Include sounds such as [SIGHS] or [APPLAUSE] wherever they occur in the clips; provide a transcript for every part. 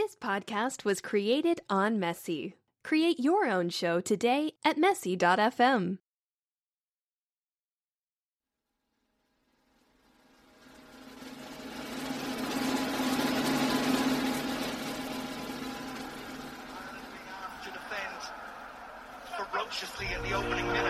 This podcast was created on Messy. Create your own show today at messy.fm. ferociously in the opening minutes.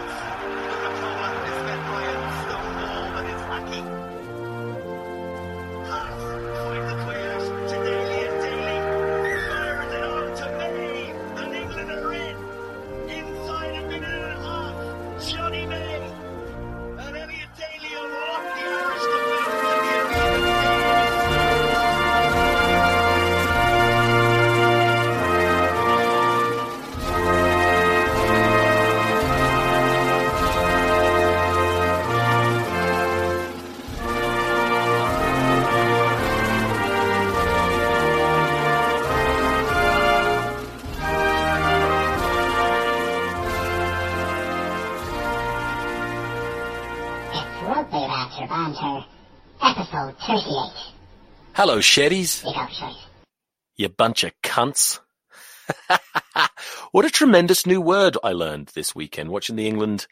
Hello, Sheddies, you bunch of cunts. [LAUGHS] what a tremendous new word I learned this weekend watching the England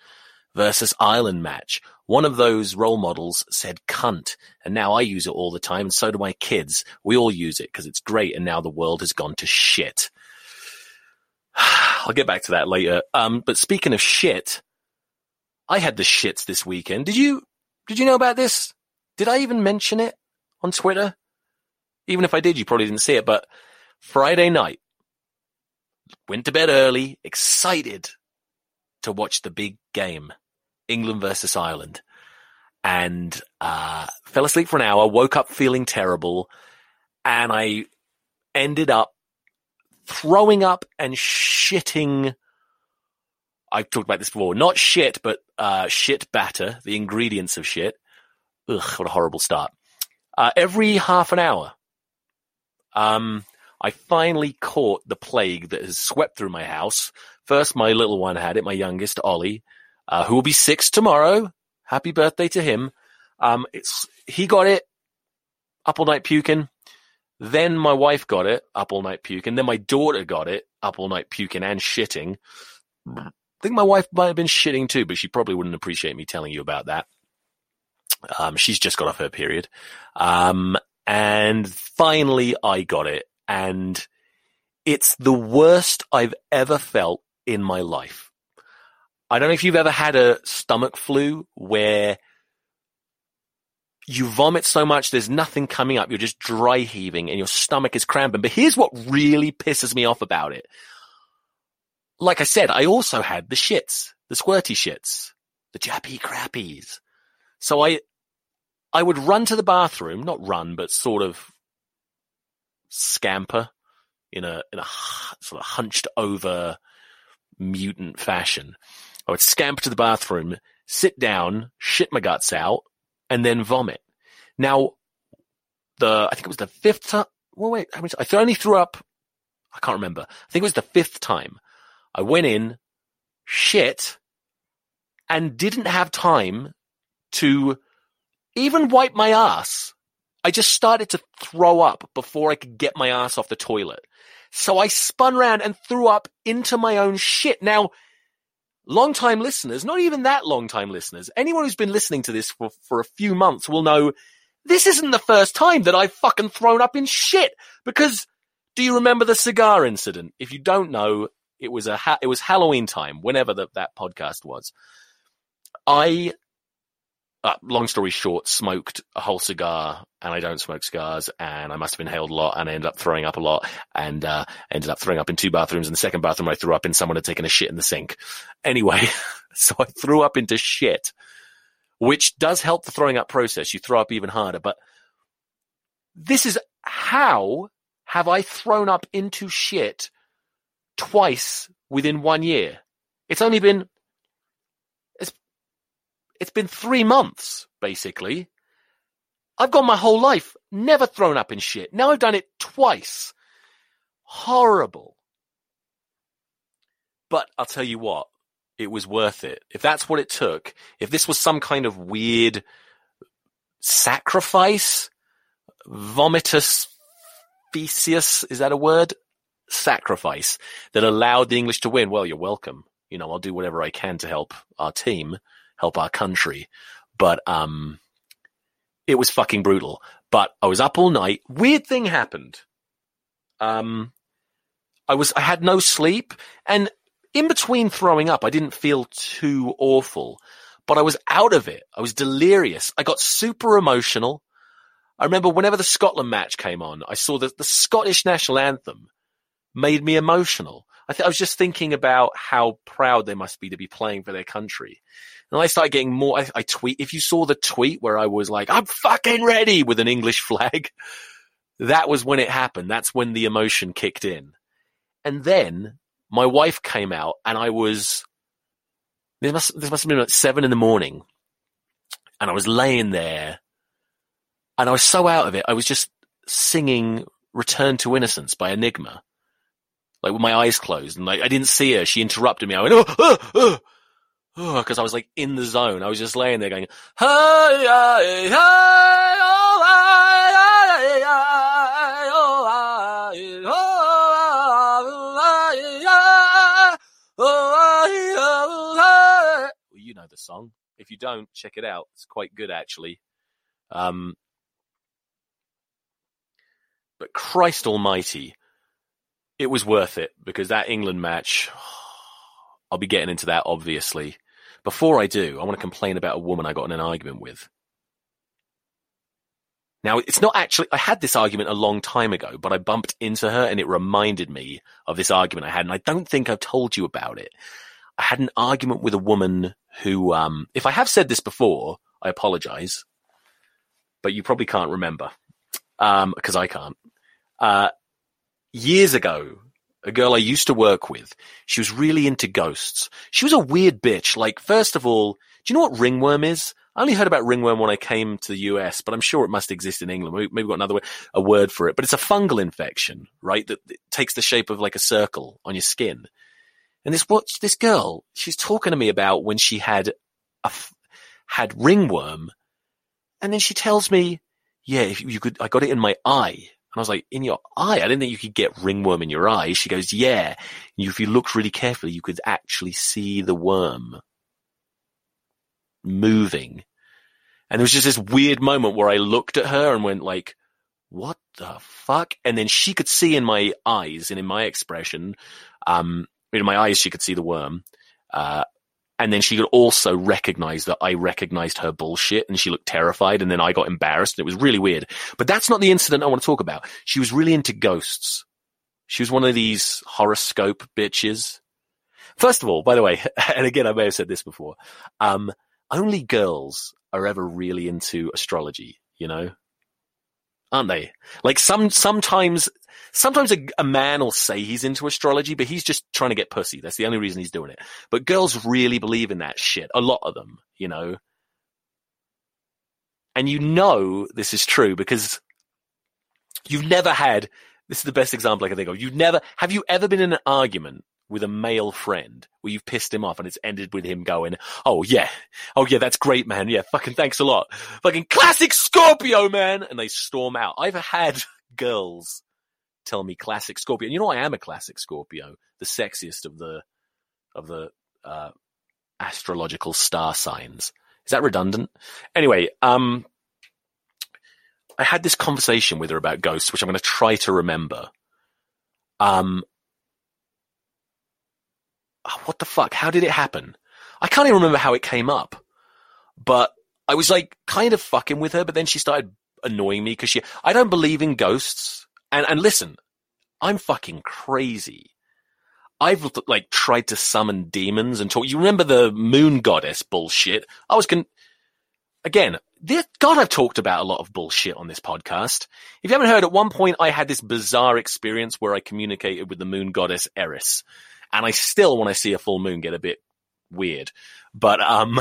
versus Ireland match. One of those role models said cunt, and now I use it all the time, and so do my kids. We all use it because it's great, and now the world has gone to shit. [SIGHS] I'll get back to that later. Um, but speaking of shit, I had the shits this weekend. Did you, did you know about this? Did I even mention it on Twitter? Even if I did, you probably didn't see it, but Friday night, went to bed early, excited to watch the big game, England versus Ireland, and uh, fell asleep for an hour, woke up feeling terrible, and I ended up throwing up and shitting. I talked about this before, not shit, but uh, shit batter, the ingredients of shit. Ugh, what a horrible start. Uh, every half an hour. Um, I finally caught the plague that has swept through my house. First, my little one had it, my youngest, Ollie, uh, who will be six tomorrow. Happy birthday to him. Um, it's, he got it up all night puking. Then my wife got it up all night puking. Then my daughter got it up all night puking and shitting. I think my wife might have been shitting too, but she probably wouldn't appreciate me telling you about that. Um, she's just got off her period. Um, and finally I got it and it's the worst I've ever felt in my life. I don't know if you've ever had a stomach flu where you vomit so much there's nothing coming up. You're just dry heaving and your stomach is cramping. But here's what really pisses me off about it. Like I said, I also had the shits, the squirty shits, the jappy crappies. So I, I would run to the bathroom, not run, but sort of scamper in a, in a sort of hunched over mutant fashion. I would scamper to the bathroom, sit down, shit my guts out, and then vomit. Now, the, I think it was the fifth time, well wait, how many, I only threw up, I can't remember. I think it was the fifth time. I went in, shit, and didn't have time to even wipe my ass. I just started to throw up before I could get my ass off the toilet. So I spun around and threw up into my own shit. Now, long time listeners, not even that long time listeners, anyone who's been listening to this for, for a few months will know this isn't the first time that I've fucking thrown up in shit. Because do you remember the cigar incident? If you don't know, it was a ha- it was Halloween time, whenever the, that podcast was. I, uh, long story short, smoked a whole cigar, and I don't smoke cigars, and I must have inhaled a lot, and I ended up throwing up a lot, and uh, ended up throwing up in two bathrooms. In the second bathroom, I threw up in someone had taken a shit in the sink. Anyway, [LAUGHS] so I threw up into shit, which does help the throwing up process. You throw up even harder, but this is how have I thrown up into shit twice within one year? It's only been it's been three months basically. I've gone my whole life never thrown up in shit. Now I've done it twice. Horrible. But I'll tell you what, it was worth it. If that's what it took, if this was some kind of weird sacrifice, vomitus sacrificius, is that a word? Sacrifice that allowed the English to win. Well, you're welcome. You know, I'll do whatever I can to help our team, help our country. But, um, it was fucking brutal. But I was up all night. Weird thing happened. Um, I was, I had no sleep and in between throwing up, I didn't feel too awful, but I was out of it. I was delirious. I got super emotional. I remember whenever the Scotland match came on, I saw that the Scottish national anthem made me emotional. I, th- I was just thinking about how proud they must be to be playing for their country. And I started getting more, I, I tweet, if you saw the tweet where I was like, I'm fucking ready with an English [LAUGHS] flag, that was when it happened. That's when the emotion kicked in. And then my wife came out and I was, this must, this must have been like seven in the morning. And I was laying there and I was so out of it. I was just singing Return to Innocence by Enigma. Like with my eyes closed and like I didn't see her. She interrupted me. I went, oh, oh, oh, oh, cause I was like in the zone. I was just laying there going, hey, hey, hey, oh, hey, hey, hey, oh, oh, oh, oh, you know the song. If you don't, check it out. It's quite good actually. Um, but Christ Almighty, it was worth it because that England match, I'll be getting into that obviously. Before I do, I want to complain about a woman I got in an argument with. Now, it's not actually, I had this argument a long time ago, but I bumped into her and it reminded me of this argument I had. And I don't think I've told you about it. I had an argument with a woman who, um, if I have said this before, I apologize, but you probably can't remember. Um, cause I can't. Uh, years ago, a girl I used to work with, she was really into ghosts. She was a weird bitch. Like, first of all, do you know what ringworm is? I only heard about ringworm when I came to the US, but I'm sure it must exist in England. Maybe we've got another way, a word for it, but it's a fungal infection, right? That, takes the shape of like a circle on your skin. And this what this girl, she's talking to me about when she had a, had ringworm, and then she tells me, "Yeah, if you could, I got it in my eye." And I was like, "In your eye? I didn't think you could get ringworm in your eye." She goes, "Yeah, if you looked really carefully, you could actually see the worm moving." And there was just this weird moment where I looked at her and went like, "What the fuck?" And then she could see in my eyes and in my expression, um, in my eyes, she could see the worm. Uh, and then she could also recognize that I recognized her bullshit and she looked terrified and then I got embarrassed and it was really weird. But that's not the incident I want to talk about. She was really into ghosts. She was one of these horoscope bitches. First of all, by the way, [LAUGHS] and again, I may have said this before, um, only girls are ever really into astrology, you know? Aren't they? Like some, sometimes, sometimes a, a, man will say he's into astrology, but he's just trying to get pussy. That's the only reason he's doing it. But girls really believe in that shit. A lot of them, you know? And you know this is true because you've never had, this is the best example I can think of. You've never, have you ever been in an argument with a male friend where you've pissed him off and it's ended with him going, Oh yeah. Oh yeah, that's great, man. Yeah. Fucking thanks a lot. Fucking classic Scorpio, man. And they storm out. I've had [LAUGHS] girls tell me classic Scorpio. And you know, I am a classic Scorpio, the sexiest of the, of the, uh, astrological star signs. Is that redundant? Anyway, um, I had this conversation with her about ghosts, which I'm going to try to remember. Um, Ah, what the fuck? How did it happen? I can't even remember how it came up, but I was like kind of fucking with her, but then she started annoying me because she, I don't believe in ghosts. And, and listen, I'm fucking crazy. I've like tried to summon demons and talk. You remember the moon goddess bullshit? I was con, again, this, God, I've talked about a lot of bullshit on this podcast. If you haven't heard, at one point I had this bizarre experience where I communicated with the moon goddess Eris. And I still, when I see a full moon, get a bit weird. But, um,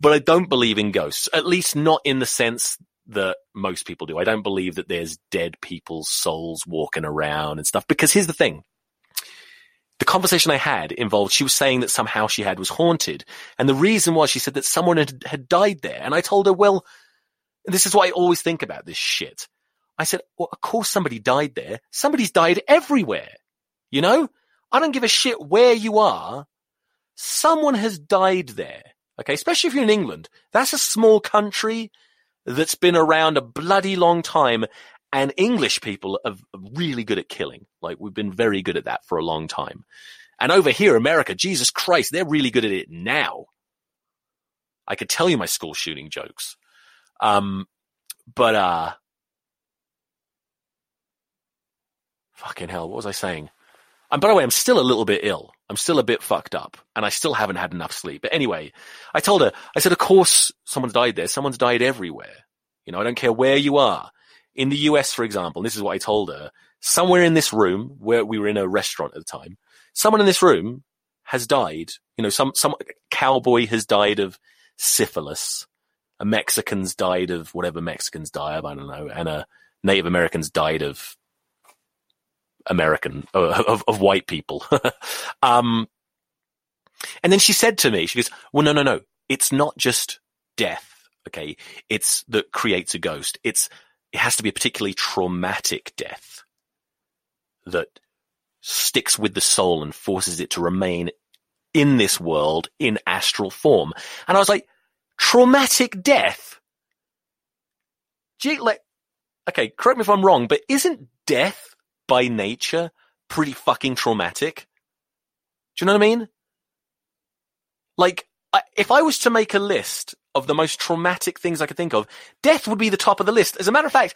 but I don't believe in ghosts, at least not in the sense that most people do. I don't believe that there's dead people's souls walking around and stuff. Because here's the thing. The conversation I had involved, she was saying that some house she had was haunted. And the reason was she said that someone had, had died there. And I told her, well, this is what I always think about this shit. I said, well, of course somebody died there. Somebody's died everywhere. You know? I don't give a shit where you are. Someone has died there. Okay. Especially if you're in England. That's a small country that's been around a bloody long time. And English people are really good at killing. Like we've been very good at that for a long time. And over here, America, Jesus Christ, they're really good at it now. I could tell you my school shooting jokes. Um, but, uh, fucking hell, what was I saying? And by the way, I'm still a little bit ill. I'm still a bit fucked up and I still haven't had enough sleep. But anyway, I told her, I said, of course someone's died there. Someone's died everywhere. You know, I don't care where you are. In the US, for example, and this is what I told her, somewhere in this room where we were in a restaurant at the time, someone in this room has died. You know, some, some cowboy has died of syphilis. A Mexican's died of whatever Mexicans die of, I don't know. And a Native Americans died of American, uh, of, of white people. [LAUGHS] um, and then she said to me, she goes, well, no, no, no. It's not just death. Okay. It's that creates a ghost. It's, it has to be a particularly traumatic death that sticks with the soul and forces it to remain in this world in astral form. And I was like, traumatic death? Gee, like, okay, correct me if I'm wrong, but isn't death by nature pretty fucking traumatic? Do you know what I mean? Like, I, if I was to make a list of the most traumatic things I could think of, death would be the top of the list. As a matter of fact,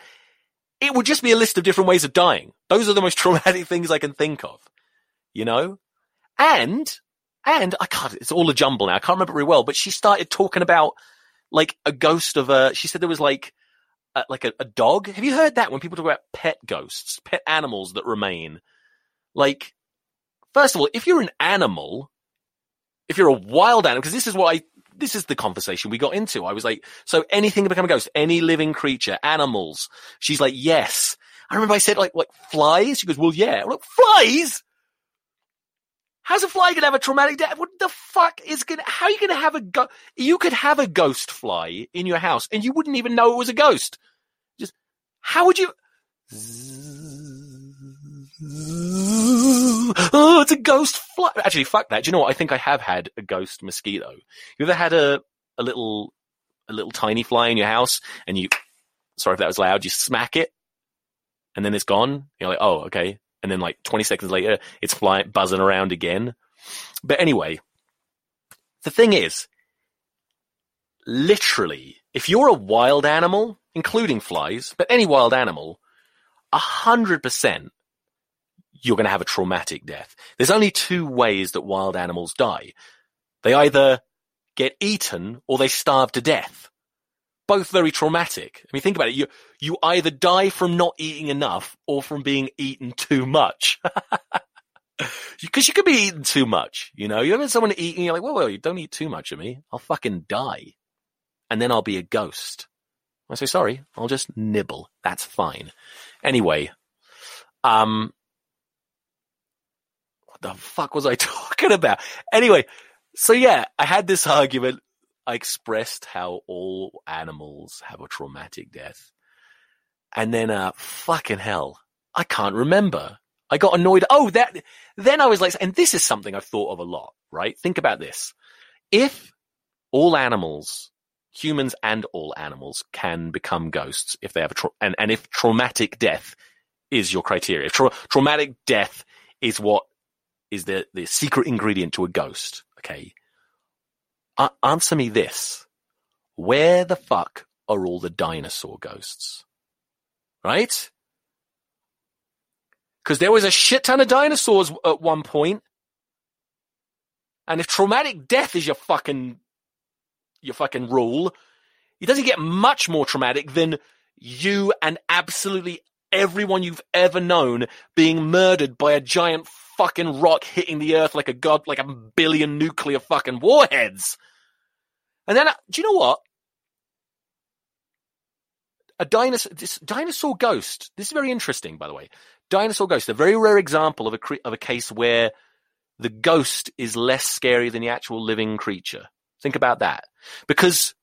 it would just be a list of different ways of dying. Those are the most [LAUGHS] traumatic things I can think of, you know? And, and I can't, it's all a jumble now. I can't remember very well, but she started talking about like a ghost of a, she said there was like, a, like a, a dog. Have you heard that when people talk about pet ghosts, pet animals that remain? Like, first of all, if you're an animal, if you're a wild animal, because this is what I this is the conversation we got into. I was like, so anything can become a ghost, any living creature, animals. She's like, yes. I remember I said like, like flies. She goes, well, yeah. I'm like, flies? How's a fly gonna have a traumatic death? What the fuck is gonna, how are you gonna have a go, you could have a ghost fly in your house and you wouldn't even know it was a ghost. Just, how would you, oh, it's a ghost fly. Actually, fuck that. Do you know what? I think I have had a ghost mosquito. You ever had a, a little, a little tiny fly in your house and you, sorry if that was loud, you smack it and then it's gone. You're like, oh, okay. And then like 20 seconds later, it's flying, buzzing around again. But anyway, the thing is, literally, if you're a wild animal, including flies, but any wild animal, a hundred percent you're going to have a traumatic death. There's only two ways that wild animals die. They either get eaten or they starve to death. Both very traumatic. I mean, think about it. You, you either die from not eating enough or from being eaten too much. [LAUGHS] Because you could be eating too much, you know. You ever someone eating, you're like, "Well, well, you don't eat too much of me. I'll fucking die, and then I'll be a ghost." I say, "Sorry, I'll just nibble. That's fine." Anyway, um, what the fuck was I [LAUGHS] talking about? Anyway, so yeah, I had this argument. I expressed how all animals have a traumatic death. And then, uh, fucking hell, I can't remember. I got annoyed. Oh, that, then I was like, and this is something I've thought of a lot, right? Think about this. If all animals, humans and all animals can become ghosts if they have a, tra- and, and if traumatic death is your criteria, if tra- traumatic death is what is the, the secret ingredient to a ghost. Okay. Uh, answer me this. Where the fuck are all the dinosaur ghosts? Right? Cause there was a shit ton of dinosaurs at one point. And if traumatic death is your fucking, your fucking rule, it doesn't get much more traumatic than you and absolutely everyone you've ever known being murdered by a giant fucking rock hitting the earth like a god, like a billion nuclear fucking warheads. And then, uh, do you know what? A dinosaur, this dinosaur ghost. This is very interesting, by the way. Dinosaur ghost, a very rare example of a of a case where the ghost is less scary than the actual living creature. Think about that, because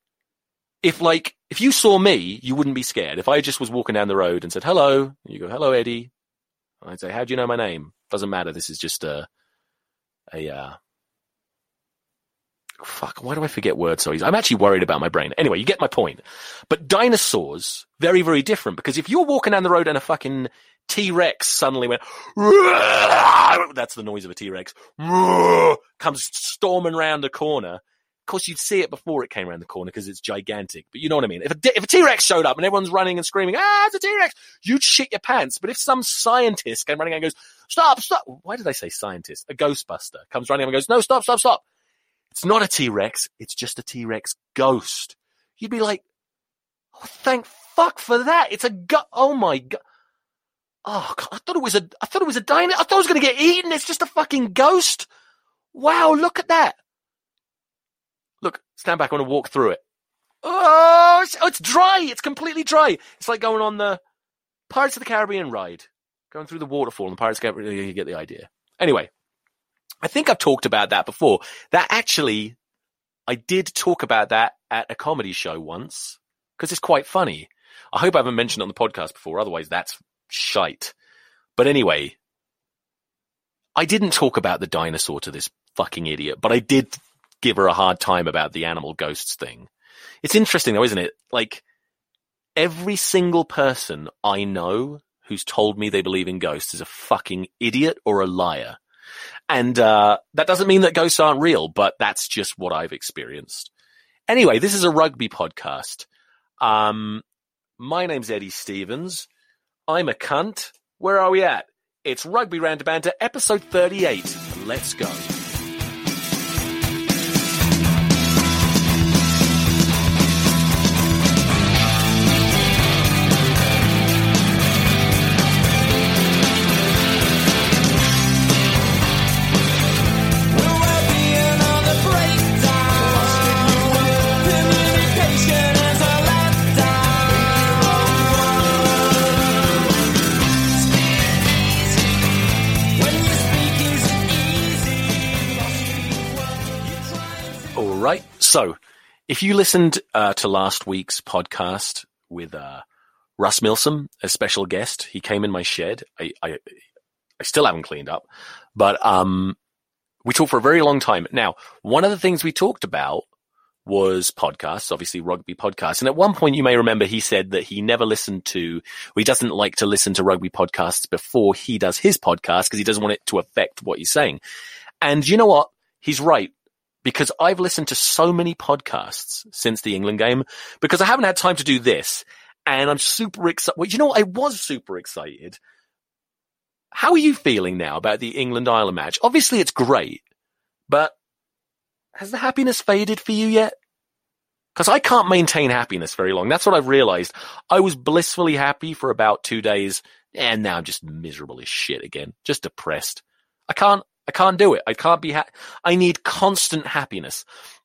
if like if you saw me, you wouldn't be scared. If I just was walking down the road and said hello, you go hello Eddie, I'd say how do you know my name? Doesn't matter. This is just a a uh, fuck. Why do I forget words so easy? I'm actually worried about my brain. Anyway, you get my point. But dinosaurs very very different because if you're walking down the road and a fucking T Rex suddenly went, [LAUGHS] that's the noise of a T Rex, [LAUGHS] comes storming round a corner. Of course, you'd see it before it came around the corner because it's gigantic. But you know what I mean? If a, if a T-Rex showed up and everyone's running and screaming, ah, it's a T-Rex, you'd shit your pants. But if some scientist came running and goes, stop, stop. Why did I say scientist? A Ghostbuster comes running and goes, no, stop, stop, stop. It's not a T-Rex. It's just a T-Rex ghost. You'd be like, oh, thank fuck for that. It's a go- Oh my god. Oh, God, I thought it was a, I thought it was a dinosaur. I thought it was going to get eaten. It's just a fucking ghost. Wow, look at that. Look, stand back. I want to walk through it. Oh, it's, oh, it's dry. It's completely dry. It's like going on the Pirates of the Caribbean ride, going through the waterfall Pirates of the Caribbean. You get the idea. Anyway, I think I've talked about that before. That actually, I did talk about that at a comedy show once because it's quite funny. I hope I haven't mentioned it on the podcast before. Otherwise, that's shite. But anyway, I didn't talk about the dinosaur to this fucking idiot, but I did give her a hard time about the animal ghosts thing. It's interesting though, isn't it? Like every single person I know who's told me they believe in ghosts is a fucking idiot or a liar. And uh, that doesn't mean that ghosts aren't real, but that's just what I've experienced. Anyway, this is a rugby podcast. Um, my name's Eddie Stevens. I'm a cunt. Where are we at? It's Rugby Ranter Banter, episode 38. Let's go. So, if you listened uh, to last week's podcast with uh, Russ Milsom, a special guest, he came in my shed. I, I, I still haven't cleaned up, but um, we talked for a very long time. Now, one of the things we talked about was podcasts, obviously rugby podcasts. And at one point, you may remember he said that he never listened to, or he doesn't like to listen to rugby podcasts before he does his podcast because he doesn't want it to affect what he's saying. And you know what? He's right because I've listened to so many podcasts since the England game because I haven't had time to do this. And I'm super excited. Well, you know, what? I was super excited. How are you feeling now about the England Ireland match? Obviously, it's great, but has the happiness faded for you yet? Because I can't maintain happiness very long. That's what I've realized. I was blissfully happy for about two days, and now I'm just miserable as shit again. Just depressed. I can't. I can't do it. I can't be. Ha- I need constant happiness.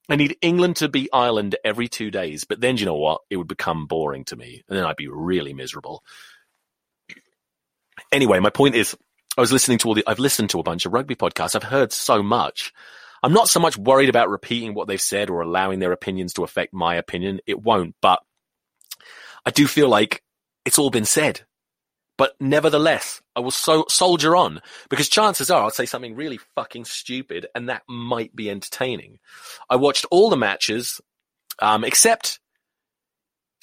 I need England to beat Ireland every two days. But then, you know what? It would become boring to me, and then I'd be really miserable. Anyway, my point is, I was listening to all the. I've listened to a bunch of rugby podcasts. I've heard so much. I'm not so much worried about repeating what they've said or allowing their opinions to affect my opinion. It won't, but I do feel like it's all been said. But nevertheless, I will so soldier on because chances are I'll say something really fucking stupid and that might be entertaining. I watched all the matches, um, except,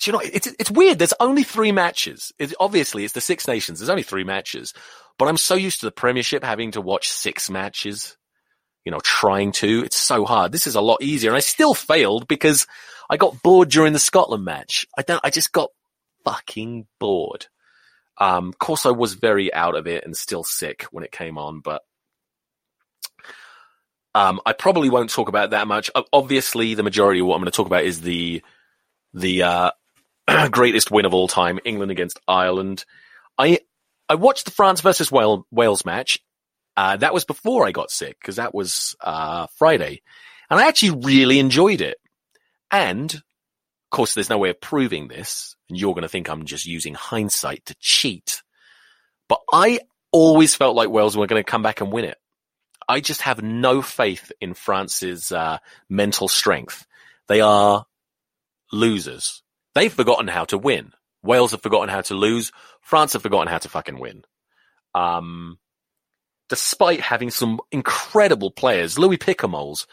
you know, it's, it's weird. There's only three matches. It, obviously, it's the Six Nations. There's only three matches, but I'm so used to the Premiership having to watch six matches, you know, trying to. It's so hard. This is a lot easier. And I still failed because I got bored during the Scotland match. I don't, I just got fucking bored. Um, of course, I was very out of it and still sick when it came on, but um, I probably won't talk about that much. Obviously, the majority of what I'm going to talk about is the the uh, [CLEARS THROAT] greatest win of all time, England against Ireland. I I watched the France versus Wales, Wales match. Uh, that was before I got sick because that was uh, Friday, and I actually really enjoyed it. And of course, there's no way of proving this, and you're going to think I'm just using hindsight to cheat. But I always felt like Wales were going to come back and win it. I just have no faith in France's uh, mental strength. They are losers. They've forgotten how to win. Wales have forgotten how to lose. France have forgotten how to fucking win. Um, despite having some incredible players, Louis Picamoles,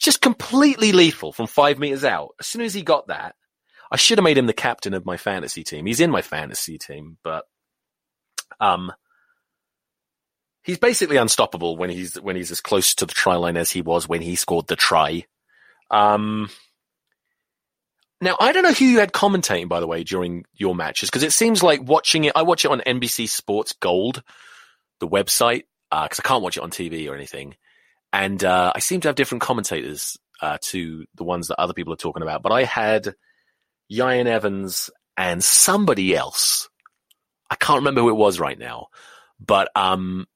just completely lethal from five meters out. As soon as he got that, I should have made him the captain of my fantasy team. He's in my fantasy team, but um, he's basically unstoppable when he's when he's as close to the try line as he was when he scored the try. Um, now I don't know who you had commentating, by the way, during your matches because it seems like watching it. I watch it on NBC Sports Gold, the website, because I can't watch it on TV or anything, and uh, I seem to have different commentators uh, to the ones that other people are talking about. But I had Ieuan Evans and somebody else. I can't remember who it was right now, but um,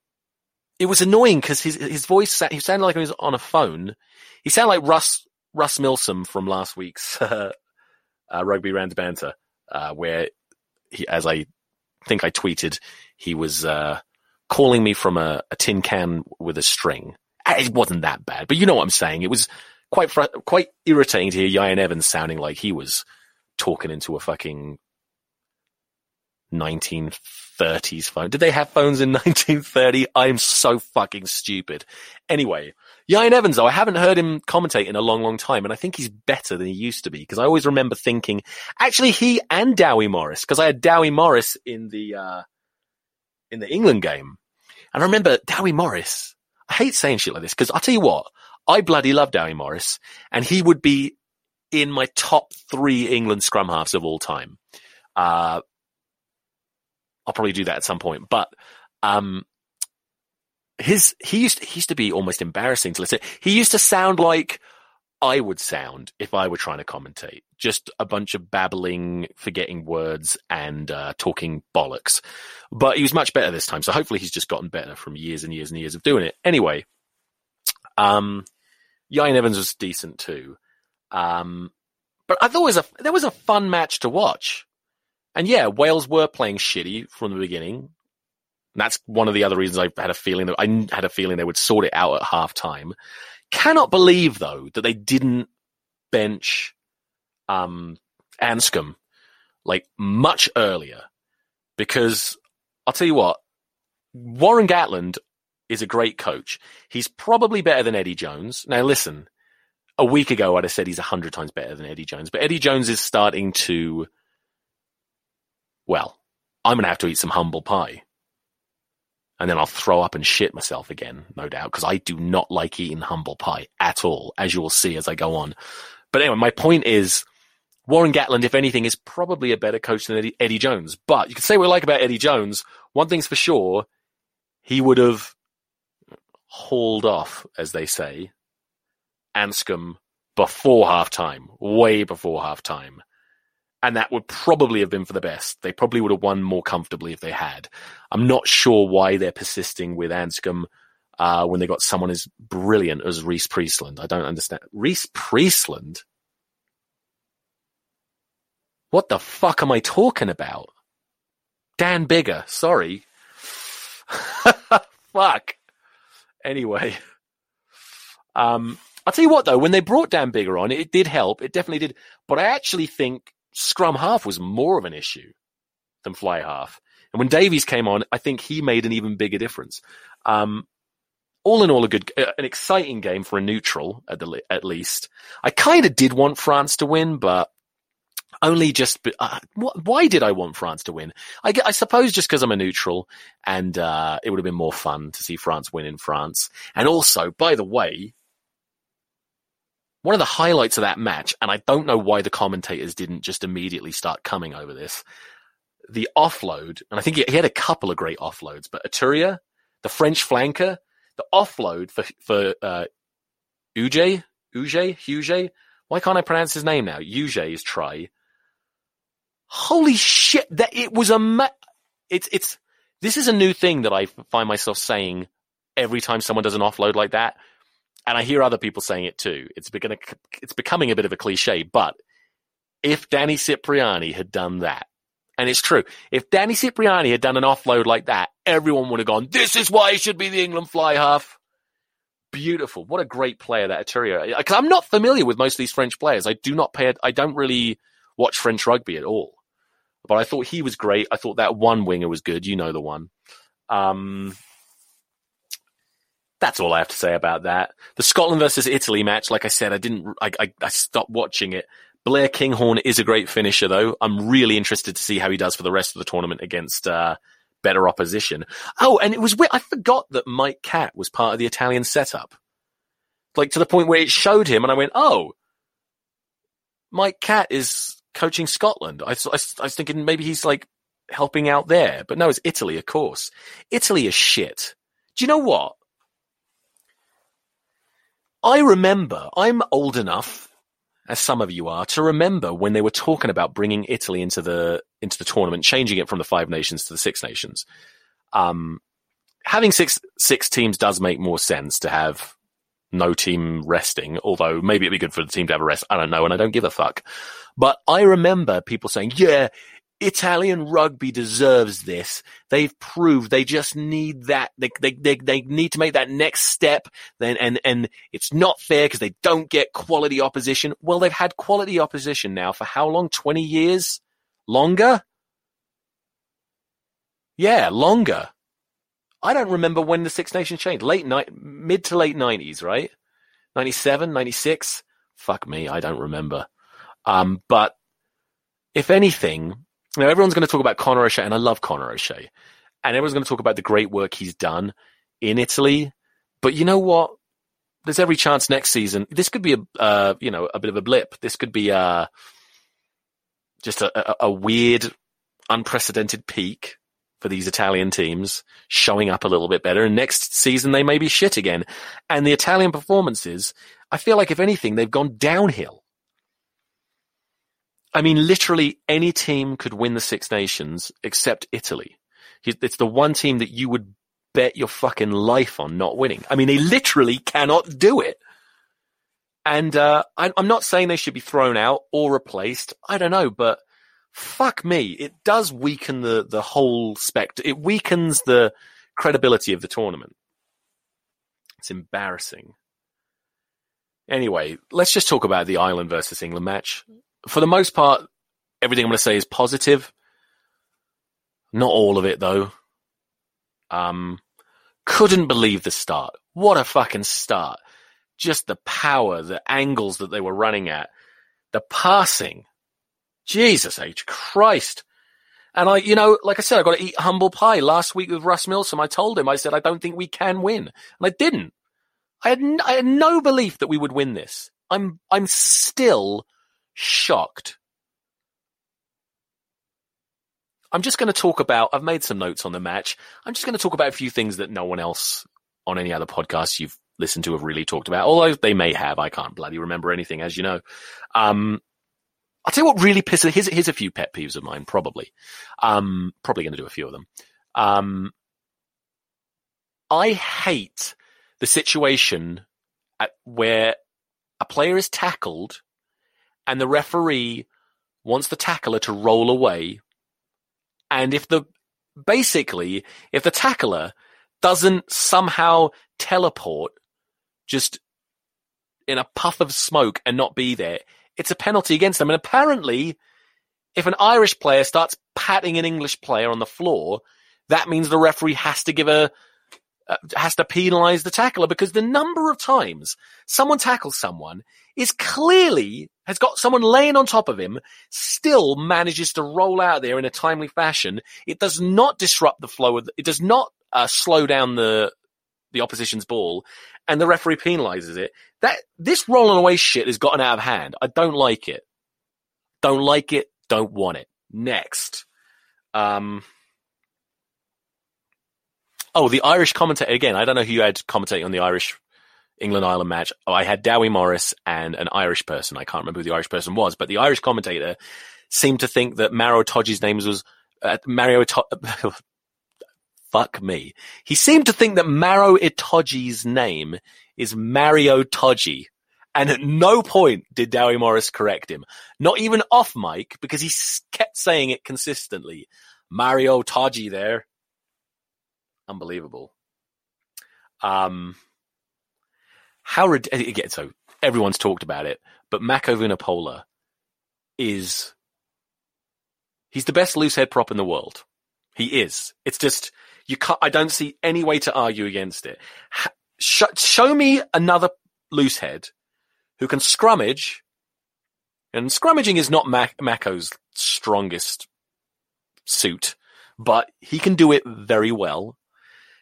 it was annoying because his his voice he sounded like he was on a phone. He sounded like Russ Russ Milsom from last week's uh, [LAUGHS] uh, Rugby Ranter Banter, uh, where he, as I think I tweeted, he was uh, calling me from a, a, tin can with a string. Uh, it wasn't that bad, but you know what I'm saying. It was quite fr- quite irritating to hear Ieuan Evans sounding like he was talking into a fucking 1930s phone. Did they have phones in [LAUGHS] 1930? I'm so fucking stupid. Anyway, Ieuan Evans, though, I haven't heard him commentate in a long, long time, and I think he's better than he used to be because I always remember thinking, actually, he and Dewi Morris, because I had Dewi Morris in the uh, in the England game, and I remember Dewi Morris. I hate saying shit like this because I'll tell you what, I bloody love Dewi Morris, and he would be in my top three England scrum halves of all time. Uh, I'll probably do that at some point, but um, his he used he used to be almost embarrassing to listen. He used to sound like I would sound if I were trying to commentate. Just a bunch of babbling, forgetting words, and uh, talking bollocks. But he was much better this time, so hopefully he's just gotten better from years and years and years of doing it. Anyway, um, Ieuan Evans was decent too. Um, but I thought it was a there was a fun match to watch. And yeah, Wales were playing shitty from the beginning. That's one of the other reasons I had a feeling that I had a feeling they would sort it out at half time. Cannot believe though that they didn't bench um, Anscombe like much earlier because I'll tell you what, Warren Gatland is a great coach. He's probably better than Eddie Jones. Now listen, a week ago I'd have said he's a hundred times better than Eddie Jones, but Eddie Jones is starting to, well, I'm going to have to eat some humble pie and then I'll throw up and shit myself again, no doubt, because I do not like eating humble pie at all, as you will see as I go on. But anyway, my point is, Warren Gatland, if anything, is probably a better coach than Eddie, Eddie Jones. But you can say what you like about Eddie Jones. One thing's for sure, he would have hauled off, as they say, Anscombe before half time, way before half time and that would probably have been for the best. They probably would have won more comfortably if they had. I'm not sure why they're persisting with Anscombe uh, when they got someone as brilliant as Rhys Priestland. I don't understand. Rhys Priestland? What the fuck am I talking about? Dan Biggar, sorry. [LAUGHS] fuck. Anyway. Um, I'll tell you what though, when they brought Dan Biggar on, it did help. It definitely did. But I actually think scrum half was more of an issue than fly half. And when Davies came on, I think he made an even bigger difference. Um, all in all, a good, uh, an exciting game for a neutral at the at least. I kind of did want France to win, but only just. Uh, why did I want France to win? I, I suppose just because I'm a neutral, and uh, it would have been more fun to see France win in France. And also, by the way, one of the highlights of that match, and I don't know why the commentators didn't just immediately start coming over this, the offload, and I think he, had a couple of great offloads, but Iturria, the French flanker, the offload for for uh, Uge, Uge, Huge. Why can't I pronounce his name now? Uge's try. Holy shit! That it was a. It's it's. This is a new thing that I find myself saying every time someone does an offload like that and I hear other people saying it too. It's becoming it's becoming a bit of a cliche, but if Danny Cipriani had done that, and it's true, if Danny Cipriani had done an offload like that, everyone would have gone, "This is why he should be the England fly half," beautiful. What a great player that Aturio. Because uh, I'm not familiar with most of these French players. I do not pay. I don't really watch French rugby at all. But I thought he was great. I thought that one winger was good. You know the one. Um, that's all I have to say about that. The Scotland versus Italy match, like I said, I didn't. I, I, I stopped watching it. Blair Kinghorn is a great finisher, though. I'm really interested to see how he does for the rest of the tournament against uh, better opposition. Oh, and it was. I forgot that Mike Catt was part of the Italian setup. Like to the point where it showed him, and I went, "Oh, Mike Catt is coaching Scotland." I, I, I was thinking maybe he's like helping out there, but no, it's Italy, of course. Italy is shit. Do you know what? I remember. I'm old enough as some of you are, to remember when they were talking about bringing Italy into the into the tournament, changing it from the five nations to the six nations. Um, having six six teams does make more sense to have no team resting, although maybe it'd be good for the team to have a rest. I don't know, and I don't give a fuck. But I remember people saying, "Yeah, Italian rugby deserves this. They've proved they just need that. They, they, they, they need to make that next step. Then, and, and it's not fair because they don't get quality opposition. Well, they've had quality opposition now for how long? 20 years? Longer? Yeah, longer. I don't remember when the Six Nations changed. Late night, mid to late 90s, right? 97, 96? Fuck me, I don't remember. Um, but if anything, now everyone's going to talk about Conor O'Shea, and I love Conor O'Shea, and everyone's going to talk about the great work he's done in Italy. But you know what? There's every chance next season this could be a uh, you know a bit of a blip. This could be uh, just a, a, a weird, unprecedented peak for these Italian teams showing up a little bit better. And next season they may be shit again. And the Italian performances, I feel like if anything, they've gone downhill. I mean, literally any team could win the Six Nations except Italy. It's the one team that you would bet your fucking life on not winning. I mean, they literally cannot do it. And uh, I, I'm not saying they should be thrown out or replaced. I don't know, but fuck me, it does weaken the the whole spect. It weakens the credibility of the tournament. It's embarrassing. Anyway, let's just talk about the Ireland versus England match for the most part, everything I'm going to say is positive. Not all of it though. Um, couldn't believe the start. What a fucking start. Just the power, the angles that they were running at, the passing. Jesus H. Christ. And I, you know, like I said, I got to eat humble pie. Last week with Russ Milsom, I told him, I said, I don't think we can win. And I didn't. I had, n- I had no belief that we would win this. I'm, I'm still shocked. I'm just going to talk about, I've made some notes on the match. I'm just going to talk about a few things that no one else on any other podcast you've listened to have really talked about, although they may have. I can't bloody remember anything, as you know. Um, I'll tell you what really pisses, here's, here's a few pet peeves of mine, probably. Um, probably going to do a few of them. Um, I hate the situation at where a player is tackled and the referee wants the tackler to roll away. And if the, basically, if the tackler doesn't somehow teleport just in a puff of smoke and not be there, it's a penalty against them. And apparently, if an Irish player starts patting an English player on the floor, that means the referee has to give a, uh, has to penalize the tackler because the number of times someone tackles someone is clearly has got someone laying on top of him, still manages to roll out there in a timely fashion. It does not disrupt the flow of, the, it does not uh, slow down the, the opposition's ball and the referee penalizes it. That, this rolling away shit has gotten out of hand. I don't like it. Don't like it. Don't want it. Next. Um, oh, the Irish commentator, again, I don't know who you had commentating on the Irish England Ireland match, I had Dewi Morris and an Irish person. I can't remember who the Irish person was, but the Irish commentator seemed to think that Maro Itoje's name was uh, Mario. Ito- [LAUGHS] Fuck me. He seemed to think that Maro Itoje's name is Mario Toji. And at no point did Dewi Morris correct him. Not even off mic, because he kept saying it consistently. Mario Toji there. Unbelievable. Um, how again, so everyone's talked about it, but Mako Vunipola is he's the best loose head prop in the world. He is. It's just you can't. I don't see any way to argue against it. Sh- show me another loose head who can scrummage, and scrummaging is not Mac- Mako's strongest suit, but he can do it very well.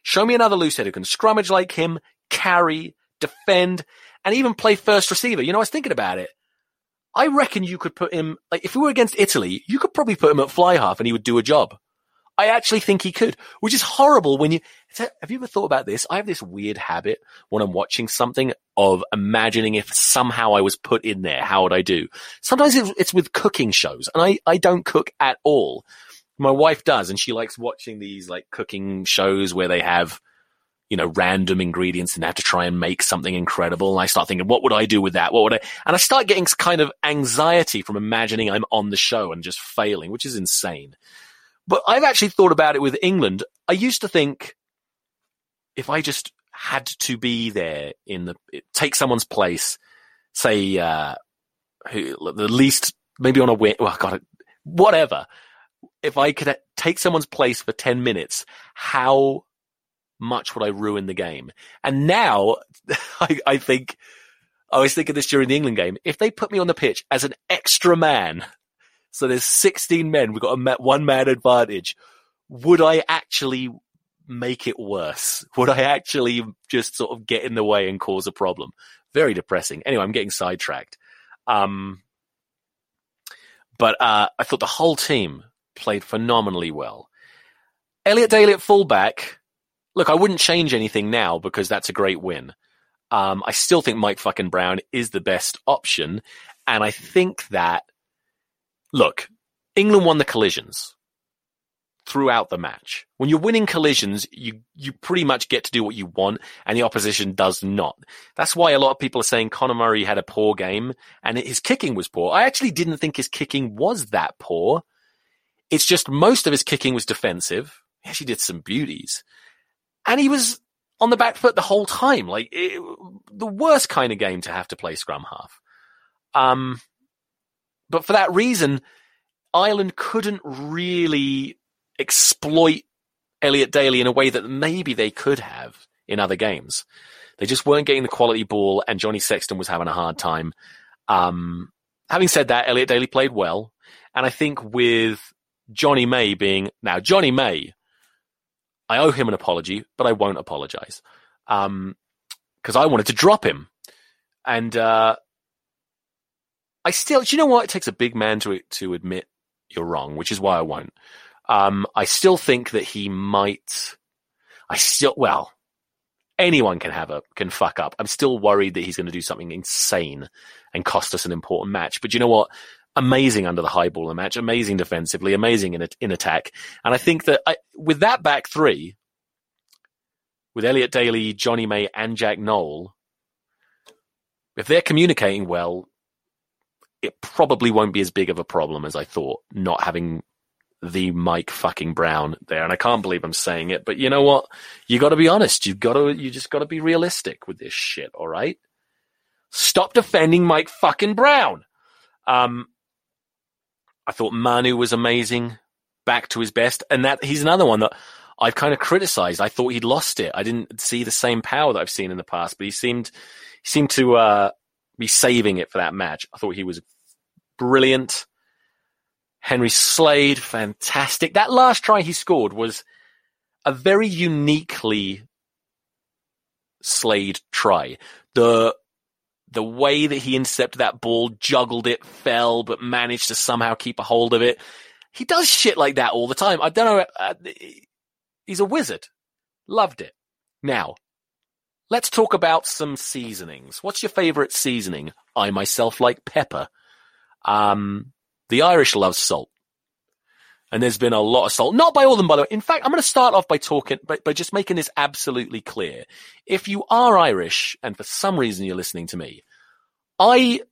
Show me another loose head who can scrummage like him, carry, defend, and even play first receiver. You know, I was thinking about it. I reckon you could put him, like, if we were against Italy, you could probably put him at fly half and he would do a job. I actually think he could, which is horrible when you, have you ever thought about this? I have this weird habit when I'm watching something of imagining if somehow I was put in there, how would I do? Sometimes it's, with cooking shows and I, I don't cook at all. My wife does and she likes watching these like cooking shows where they have, you know, random ingredients and have to try and make something incredible. And I start thinking, what would I do with that? What would I, and I start getting kind of anxiety from imagining I'm on the show and just failing, which is insane. But I've actually thought about it with England. I used to think if I just had to be there in the, take someone's place, say, uh, who, the least, maybe on a win, well, God, whatever. If I could take someone's place for 10 minutes, how much would I ruin the game? And now [LAUGHS] I, I think, I was thinking this during the England game. If they put me on the pitch as an extra man, [LAUGHS] so there's 16 men, we've got a one man advantage. Would I actually make it worse? [LAUGHS] Would I actually just sort of get in the way and cause a problem? Very depressing. Anyway, I'm getting sidetracked. Um, but uh, I thought the whole team played phenomenally well. Elliot Daly at fullback. Look, I wouldn't change anything now because that's a great win. Um, I still think Mike fucking Brown is the best option, and I think that look, England won the collisions throughout the match. When you're winning collisions, you, you pretty much get to do what you want and the opposition does not. That's why a lot of people are saying Conor Murray had a poor game and his kicking was poor. I actually didn't think his kicking was that poor. It's just most of his kicking was defensive. He actually did some beauties and he was on the back foot the whole time. Like it, the worst kind of game to have to play scrum half. Um, but for that reason, Ireland couldn't really exploit Elliot Daly in a way that maybe they could have in other games. They just weren't getting the quality ball, and Johnny Sexton was having a hard time. Um, having said that, Elliot Daly played well, and I think with Jonny May being now Jonny May, I owe him an apology, but I won't apologize because um, I wanted to drop him, and uh, I still, do you know what? It takes a big man to to admit you're wrong, which is why I won't. Um, I still think that he might. I still, well, anyone can have a can fuck up. I'm still worried that he's going to do something insane and cost us an important match. But you know what? Amazing under the high ball in the match, amazing defensively, amazing in in attack. And I think that I, with that back three, with Elliot Daly, Jonny May, and Jack Nowell, if they're communicating well, it probably won't be as big of a problem as I thought, not having the Mike fucking Brown there. And I can't believe I'm saying it, but you know what? You gotta be honest. You've gotta, you just gotta be realistic with this shit, alright? Stop defending Mike fucking Brown. Um, I thought Manu was amazing, back to his best, and that he's another one that I've kind of criticized. I thought he'd lost it. I didn't see the same power that I've seen in the past, but he seemed, he seemed to, uh, be saving it for that match. I thought he was brilliant. Henry Slade, fantastic. That last try he scored was a very uniquely Slade try. The the way that he intercepted that ball, juggled it, fell, but managed to somehow keep a hold of it. He does shit like that all the time. I don't know. Uh, he's a wizard. Loved it. Now, let's talk about some seasonings. What's your favorite seasoning? I myself like pepper. Um, the Irish love salt. And there's been a lot of salt. Not by all of them, by the way. In fact, I'm going to start off by talking, by, by just making this absolutely clear. If you are Irish and for some reason you're listening to me, I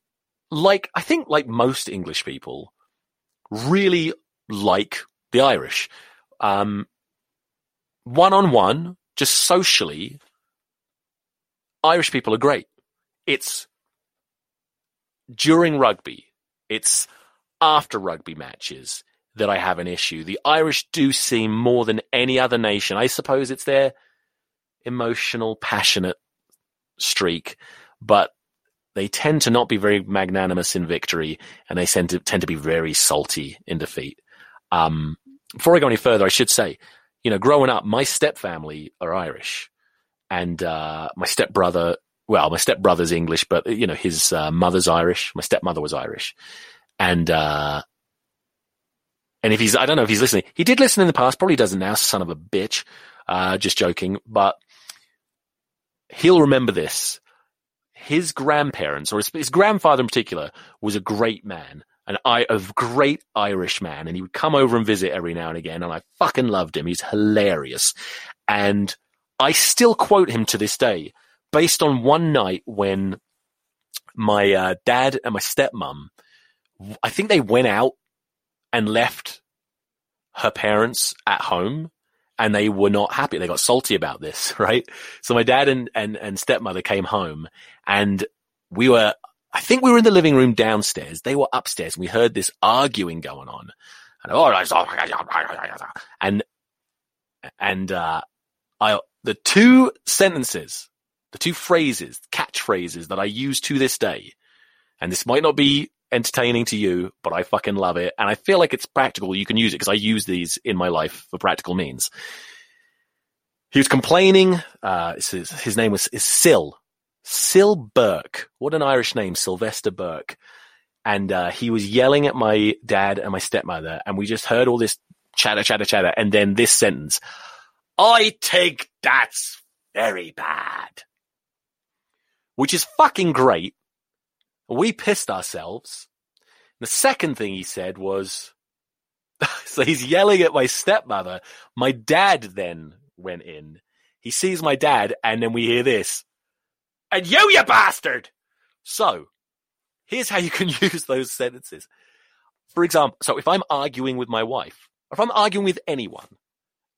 like, I think like most English people really like the Irish. Um, one on one, just socially, Irish people are great. it's during rugby, it's after rugby matches that I have an issue. The Irish do seem more than any other nation. I suppose it's their emotional, passionate streak, but they tend to not be very magnanimous in victory and they tend to tend to be very salty in defeat. Um, before I go any further, I should say, you know, growing up, my step family are Irish and, uh, my stepbrother, well, my stepbrother's English, but you know, his uh, mother's Irish. My stepmother was Irish and, uh, and if he's, I don't know if he's listening. He did listen in the past, probably doesn't now, son of a bitch. Uh, just joking, but he'll remember this. His grandparents, or his, his grandfather in particular, was a great man, an I, a great Irish man, and he would come over and visit every now and again, and I fucking loved him. He's hilarious. And I still quote him to this day, based on one night when my uh, dad and my stepmom, I think they went out and left her parents at home and they were not happy. They got salty about this, [LAUGHS] right? So my dad and, and, and stepmother came home and we were, I think we were in the living room downstairs. They were upstairs and we heard this arguing going on. And, oh, and, and, uh, I, the two sentences, the two phrases, catchphrases that I use to this day, and this might not be entertaining to you, but I fucking love it. And I feel like it's practical. You can use it because I use these in my life for practical means. He was complaining. Uh, his, his name was is Sil. Sil Burke. What an Irish name, Sylvester Burke. And uh, he was yelling at my dad and my stepmother, and we just heard all this chatter, chatter, chatter, and then this sentence: "I take that's very bad," which is fucking great we pissed ourselves. The second thing he said was, [LAUGHS] so he's yelling at my stepmother. My dad then went in. He sees my dad and then we hear this. And you, you bastard! So, here's how you [LAUGHS] can use those sentences. For example, so if I'm arguing with my wife, or if I'm arguing with anyone,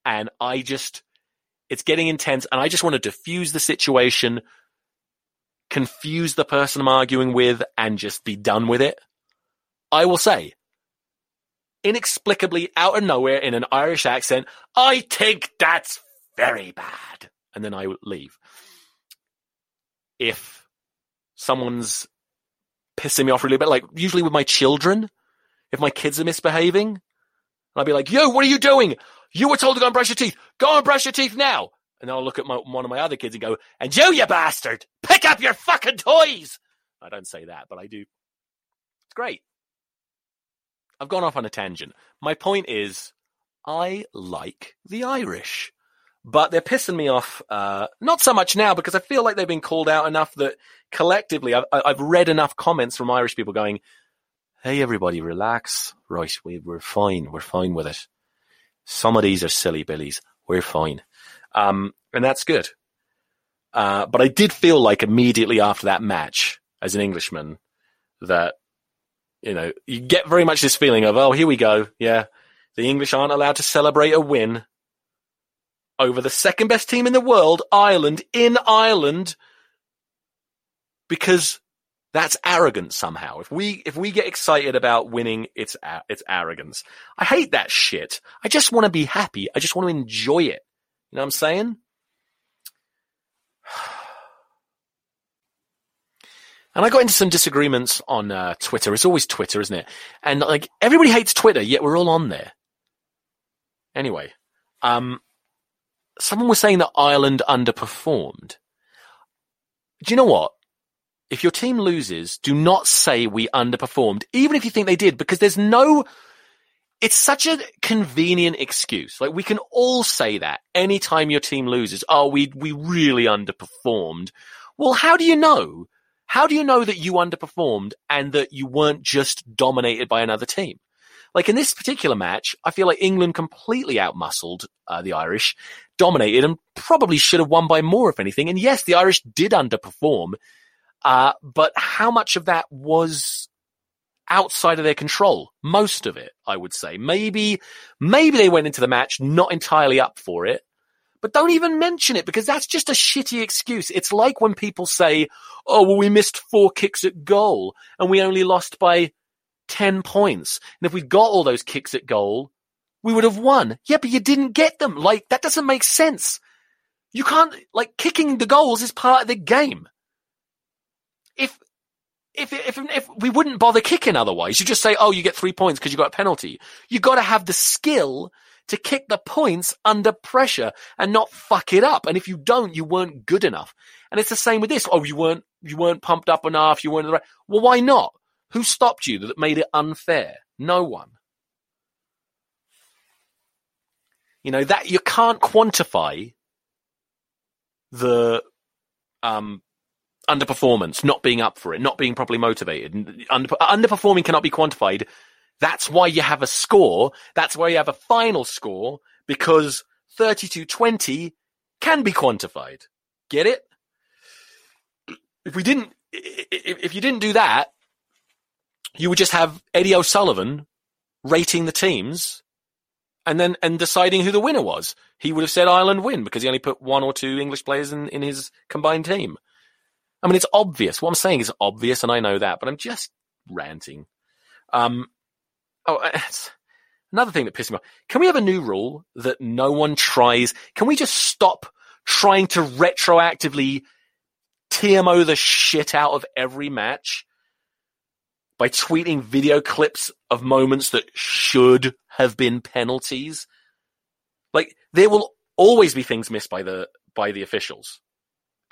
and I just, it's getting intense and I just want to diffuse the situation confuse the person I'm arguing with and just be done with it, I will say, inexplicably out of nowhere in an Irish accent, I think that's very bad. And then I would leave. If someone's pissing me off really bad, like usually with my children, if my kids are misbehaving, I'll be like, yo, what are you doing? You were told to go and brush your teeth. Go and brush your teeth now. And then I'll look at my, one of my other kids and go, and you, you bastard, pick up your fucking toys. I don't say that, but I do. It's great. I've gone off on a tangent. My point is, I like the Irish, but they're pissing me off. Uh, not so much now because I feel like they've been called out enough that collectively I've, I've read enough comments from Irish people going, Hey, everybody, relax. Right. We, we're fine. We're fine with it. Some of these are silly billies. We're fine. Um, and that's good. Uh, but I did feel like immediately after that match, as an Englishman, that, you know, you get very much this feeling of, oh, here we go. Yeah. The English aren't allowed to celebrate a win over the second best team in the world, Ireland, in Ireland, because that's arrogance somehow. If we if we get excited about winning, it's it's arrogance. I hate that shit. I just want to be happy. I just want to enjoy it. You know what I'm saying? [SIGHS] And I got into some disagreements on uh, Twitter. It's always Twitter, isn't it? And like everybody hates Twitter, yet we're all on there. Anyway, um, someone was saying that Ireland underperformed. Do you know what? If your team loses, do not say we underperformed, even if you think they did, because there's no it's such a convenient excuse. Like we can all say that anytime your team loses. Oh, we, we really underperformed. Well, how do you know? How do you know that you underperformed and that you weren't just dominated by another team? Like in this particular match, I feel like England completely outmuscled uh, the Irish, dominated, and probably should have won by more, if anything. And yes, the Irish did underperform, uh, but how much of that was outside of their control. Most of it, I would say. Maybe, maybe they went into the match not entirely up for it, But don't even mention it because that's just a shitty excuse. It's like when people say, oh, well, we missed four kicks at goal and we only lost by 10 points. And if we'd got all those kicks at goal, we would have won. Yeah, but you didn't get them. Like, that doesn't make sense. You can't, like, kicking the goals is part of the game. If, if, if, if we wouldn't bother kicking otherwise, you just say, oh, you get three points because you got a penalty. You got to have the skill to kick the points under pressure and not fuck it up. And if you don't, you weren't good enough. And it's the same with this. Oh, you weren't, you weren't pumped up enough. You weren't in the right. Well, why not? Who stopped you that made it unfair? No one. You know, that you can't quantify the, um, underperformance, not being up for it, not being properly motivated. Under, underperforming cannot be quantified. That's why you have a score. That's why you have a final score because 32-20 can be quantified. Get it? If we didn't, if you didn't do that, you would just have Eddie O'Sullivan rating the teams and then, and deciding who the winner was. He would have said Ireland win because he only put one or two English players in, in his combined team. I mean, it's obvious. What I'm saying is obvious, and I know that, but I'm just ranting. Um, oh, [LAUGHS] another thing that pisses me off. Can we have a new rule that no one tries? Can we just stop trying to retroactively TMO the shit out of every match by tweeting video clips of moments that should have been penalties? Like, there will always be things missed by the, by the officials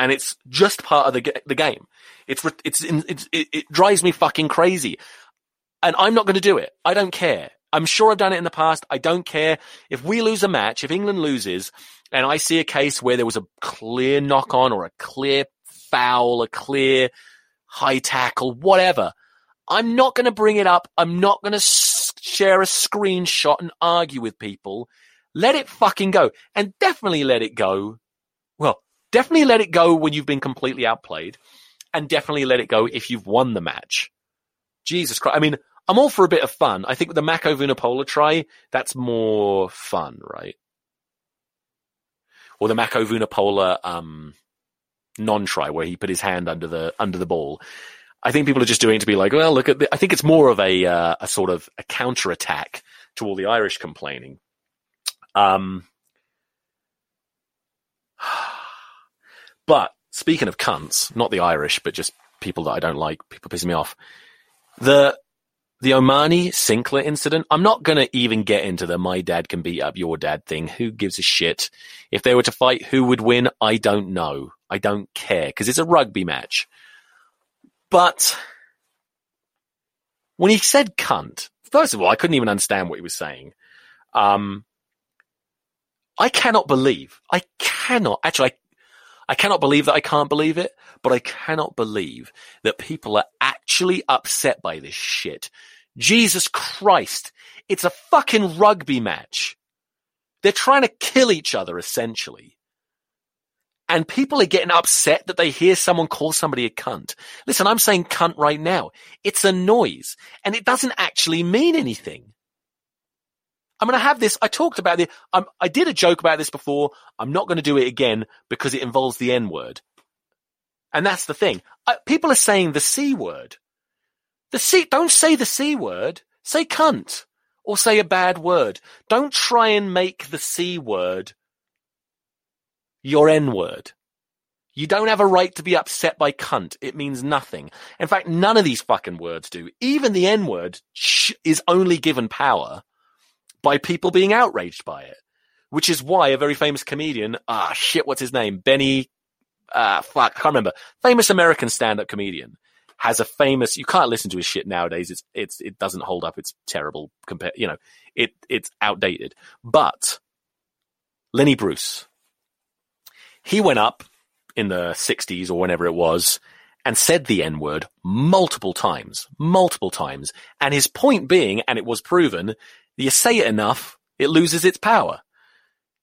and it's just part of the the game. It's it's, it's it, it drives me fucking crazy, and I'm not going to do it. I don't care. I'm sure I've done it in the past. I don't care if we lose a match. If England loses, and I see a case where there was a clear knock on or a clear foul, a clear high tackle, whatever. I'm not going to bring it up. I'm not going to share a screenshot and argue with people. Let it fucking go. And definitely let it go. Definitely let it go when you've been completely outplayed, and definitely let it go if you've won the match. Jesus Christ. I mean, I'm all for a bit of fun. I think with the Mako Vunipola try, that's more fun, right? Or the Mako Vunipola um, non-try where he put his hand under the under the ball. I think people are just doing it to be like, well, look at. The, I think it's more of a uh, a sort of a counter attack to all the Irish complaining. Um, But speaking of cunts, not the Irish, but just people that I don't like, people pissing me off. The the O'Mahony Sinckler incident, I'm not going to even get into the my dad can beat up your dad thing. Who gives a shit? If they were to fight, who would win? I don't know. I don't care because it's a rugby match. But when he said cunt, first of all, I couldn't even understand what he was saying. Um, I cannot believe, I cannot, actually, I I cannot believe that I can't believe it, but I cannot believe that people are actually upset by this shit. Jesus Christ. It's a fucking rugby match. They're trying to kill each other essentially. And people are getting upset that they hear someone call somebody a cunt. Listen, I'm saying cunt right now. It's a noise and it doesn't actually mean anything. I'm going to have this. I talked about it. Um, I did a joke about this before. I'm not going to do it again because it involves the N word. And that's the thing. Uh, people are saying the C word. The C, don't say the C word. Say cunt or say a bad word. Don't try and make the C word your N word. You don't have a right to be upset by cunt. It means nothing. In fact, none of these fucking words do. Even the N word is only given power by people being outraged by it. Which is why a very famous comedian, ah shit, what's his name? Benny, uh, fuck, I can't remember. Famous American stand-up comedian has a famous, you can't listen to his shit nowadays. It's, it's, it doesn't hold up. It's terrible compared, you know, it, it's outdated. But Lenny Bruce, he went up in the 60s or whenever it was and said the N word multiple times, multiple times. And his point being, and it was proven, you say it enough, it loses its power.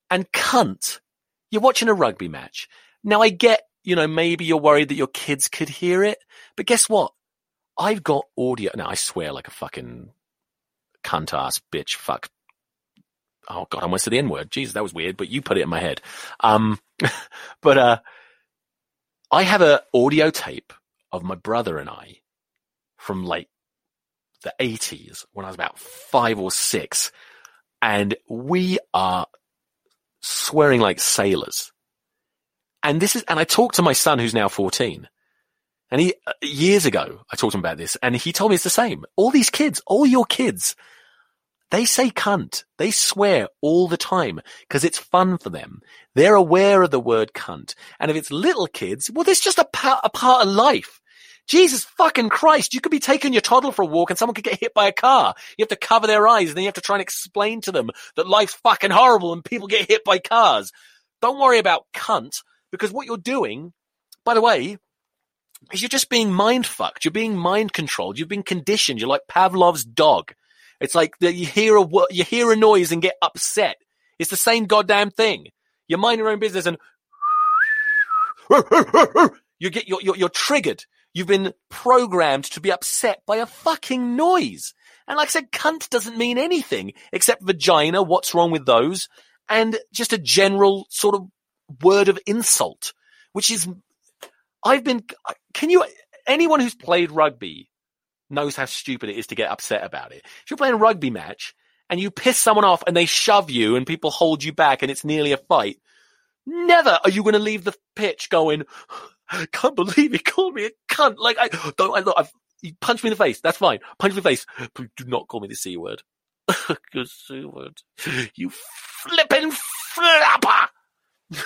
And cunt, you're watching a rugby match. Now I get, you know, maybe you're worried that your kids could hear it, but guess what? I've got audio. Now I swear like a fucking cunt ass bitch fuck oh god, I almost said the N word. Jesus, that was weird, but you put it in my head. Um, [LAUGHS] but uh, I have an audio tape of my brother and I from like the eighties when I was about five or six, and we are swearing like sailors. And this is, and I talked to my son who's now 14. And he, uh, years ago, I talked to him about this and he told me it's the same. All these kids, all your kids, they say cunt. They swear all the time because it's fun for them. They're aware of the word cunt. And if it's little kids, well, there's just a part, a part of life. Jesus fucking Christ. You could be taking your toddler for a walk and someone could get hit by a car. You have to cover their eyes and then you have to try and explain to them that life's fucking horrible and people get hit by cars. Don't worry about cunt because what you're doing, by the way, is you're just being mind fucked. You're being mind controlled. You've been conditioned. You're like Pavlov's dog. It's like that you hear a you hear a noise and get upset. It's the same goddamn thing. You mind your own business and [LAUGHS] you get you're, you're, you're triggered. You've been programmed to be upset by a fucking noise. And like I said, cunt doesn't mean anything except vagina. What's wrong with those? And just a general sort of word of insult, which is, I've been, can you, anyone who's played rugby knows how stupid it is to get upset about it. If you're playing a rugby match and you piss someone off and they shove you and people hold you back and it's nearly a fight, never are you going to leave the pitch going, I can't believe he called me a cunt. Like I don't, I look, I've, you punch me in the face. That's fine. Punch me in the face. Do not call me the C word. [LAUGHS] Good C word. You flipping flapper. [LAUGHS]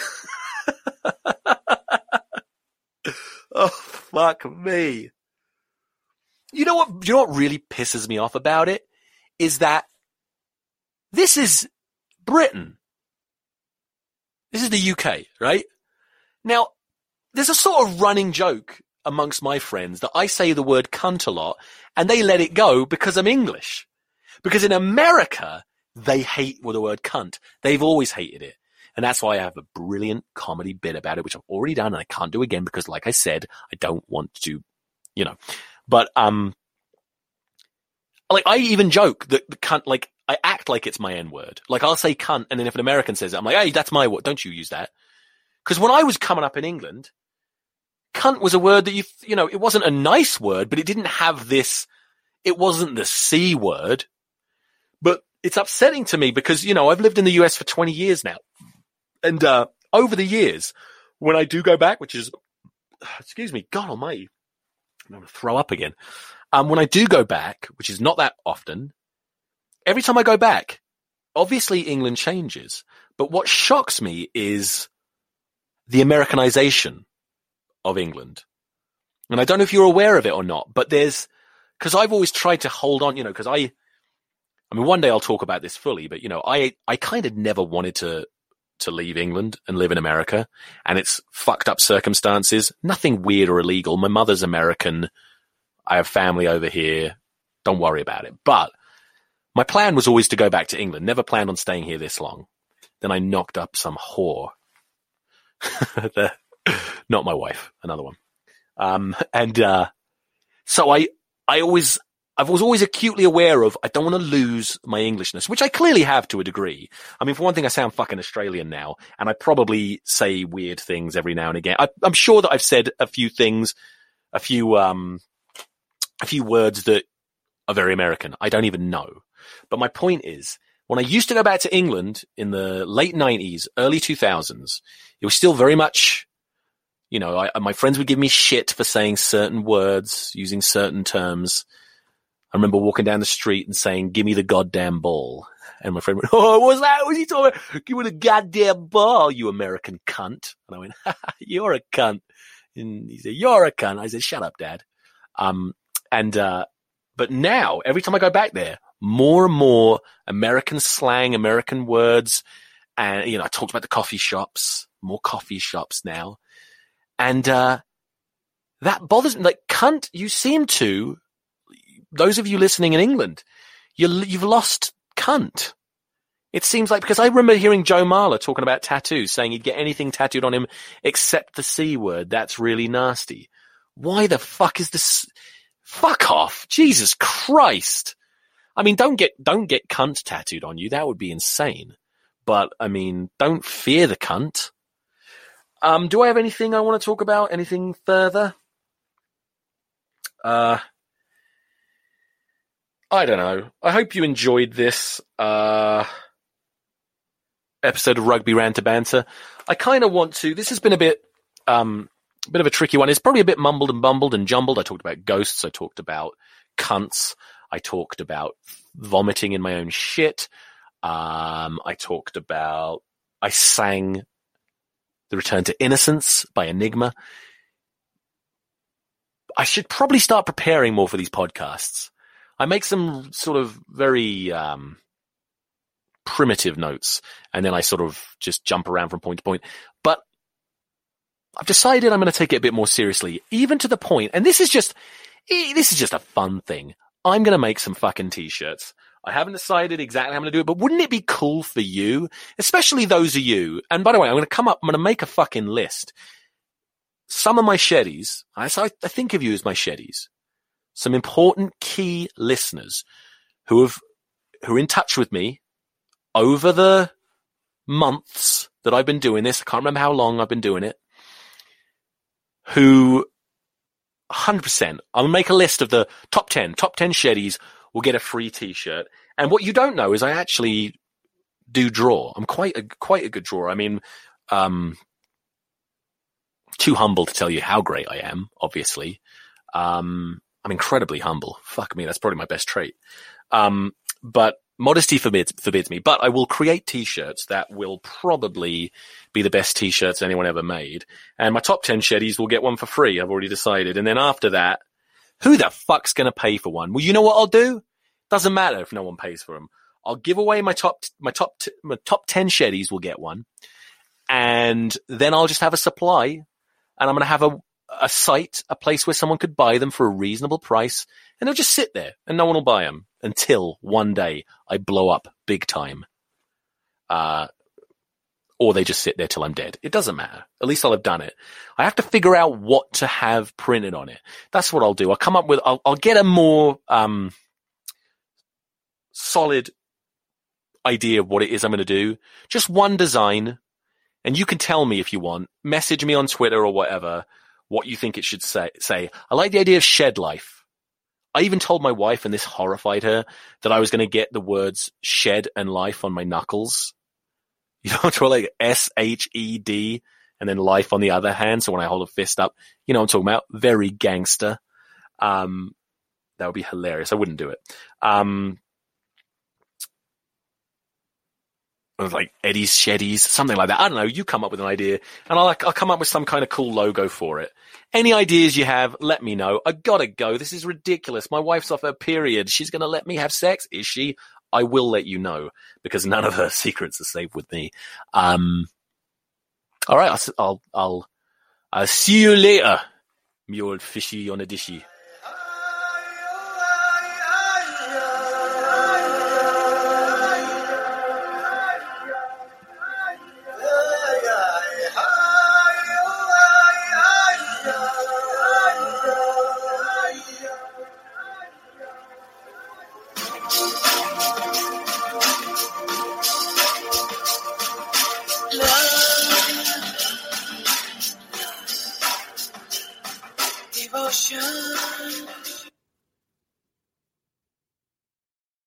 oh, fuck me. You know what, you know what really pisses me off about it? Is that this is Britain. This is the UK, right? Now, there's a sort of running joke amongst my friends that I say the word cunt a lot and they let it go because I'm English. Because in America, they hate the word cunt. They've always hated it. And that's why I have a brilliant comedy bit about it, which I've already done and I can't do again because like I said, I don't want to, you know, but, um, like I even joke that the cunt, like I act like it's my N word. Like I'll say cunt and then if an American says it, I'm like, hey, that's my word. Don't you use that. Cause when I was coming up in England, cunt was a word that you, you know, it wasn't a nice word, but it didn't have this, it wasn't the C word. But it's upsetting to me because, you know, I've lived in the US for 20 years now. And, uh, over the years, when I do go back, which is, [SIGHS] excuse me, God almighty, I'm going to throw up again. Um, when I do go back, which is not that often, every time I go back, obviously England changes. But what shocks me is the Americanization of England. And I don't know if you're aware of it or not, but there's, cause I've always tried to hold on, you know, cause I, I mean, one day I'll talk about this fully, but you know, I, I kind of never wanted to, to leave England and live in America and it's fucked up circumstances. Nothing weird or illegal. My mother's American. I have family over here. Don't worry about it. But my plan was always to go back to England. Never planned on staying here this long. Then I knocked up some whore. [LAUGHS] the, not my wife, another one. Um, and, uh, so I, I always, I was always acutely aware of, I don't want to lose my Englishness, which I clearly have to a degree. I mean, for one thing, I sound fucking Australian now, and I probably say weird things every now and again. I, I'm sure that I've said a few things, a few, um, a few words that are very American. I don't even know. But my point is, when I used to go back to England in the late 90s, early 2000s, it was still very much you know, I, my friends would give me shit for saying certain words, using certain terms. I remember walking down the street and saying, give me the goddamn ball. And my friend went, [LAUGHS] oh, what was that? What was he talking about? Give me the goddamn ball, you American cunt. And I went, [LAUGHS] you're a cunt. And he said, you're a cunt. I said, shut up, dad. Um, and, uh, but now every time I go back there, more and more American slang, American words. And, you know, I talked about the coffee shops, more coffee shops now. And, uh, that bothers me. Like, cunt, you seem to, those of you listening in England, you, you've lost cunt. It seems like, because I remember hearing Joe Marler talking about tattoos, saying he'd get anything tattooed on him except the C word. That's really nasty. Why the fuck is this? Fuck off. Jesus Christ. I mean, don't get don't get cunt tattooed on you. That would be insane. But I mean, don't fear the cunt. Um, do I have anything I want to talk about? Anything further? Uh, I don't know. I hope you enjoyed this uh, episode of Rugby Ranter Banter. I kind of want to. This has been a bit, um, a bit of a tricky one. It's probably a bit mumbled and bumbled and jumbled. I talked about ghosts. I talked about cunts. I talked about vomiting in my own shit. Um, I talked about. I sang "The Return to Innocence" by Enigma. I should probably start preparing more for these podcasts. I make some sort of very um, primitive notes, and then I sort of just jump around from point to point. But I've decided I'm going to take it a bit more seriously, even to the point, and this is just this is just a fun thing. I'm going to make some fucking t-shirts. I haven't decided exactly how I'm going to do it, but wouldn't it be cool for you, especially those of you? And by the way, I'm going to come up. I'm going to make a fucking list. Some of my sheddies, I, I think of you as my sheddies some important key listeners who have who are in touch with me over the months that I've been doing this. I can't remember how long I've been doing it. Who 100%. I'll make a list of the top 10. Top 10 sheddies will get a free t-shirt. And what you don't know is I actually do draw. I'm quite a, quite a good drawer. I mean, um, too humble to tell you how great I am, obviously. Um, I'm incredibly humble. Fuck me, that's probably my best trait. Um, but modesty forbids forbids me. But I will create t-shirts that will probably be the best t-shirts anyone ever made. And my top ten sheddies will get one for free. I've already decided. And then after that, who the fuck's going to pay for one? Well, you know what I'll do? Doesn't matter if no one pays for them. I'll give away my top my top my top ten sheddies will get one, and then I'll just have a supply, and I'm going to have a a site, a place where someone could buy them for a reasonable price, and they'll just sit there and no one will buy them until one day I blow up big time. Uh, or they just sit there till I'm dead. It doesn't matter. At least I'll have done it. I have to figure out what to have printed on it. That's what I'll do. I'll come up with, I'll, I'll get a more, um, solid idea of what it is I'm going to do. Just one design. And you can tell me if you want, message me on Twitter or whatever what you think it should say. Say, I like the idea of shed life. I even told my wife, and this horrified her, that I was going to get the words shed and life on my knuckles. [LAUGHS] You know, to like S H E D and then life on the other hand. So when I hold a fist up, you know I'm talking about? Very gangster. Um, that would be hilarious. I wouldn't do it. Um, like Eddie's Sheddies, something like that. I don't know. You come up with an idea and I'll, I'll come up with some kind of cool logo for it. Any ideas you have, let me know. I gotta go. This is ridiculous. My wife's off her period. She's gonna let me have sex. Is she? I will let you know because none of her [LAUGHS] secrets are safe with me. Um, all right. I'll, I'll, I'll, I'll see you later, me old fishy on a dishy.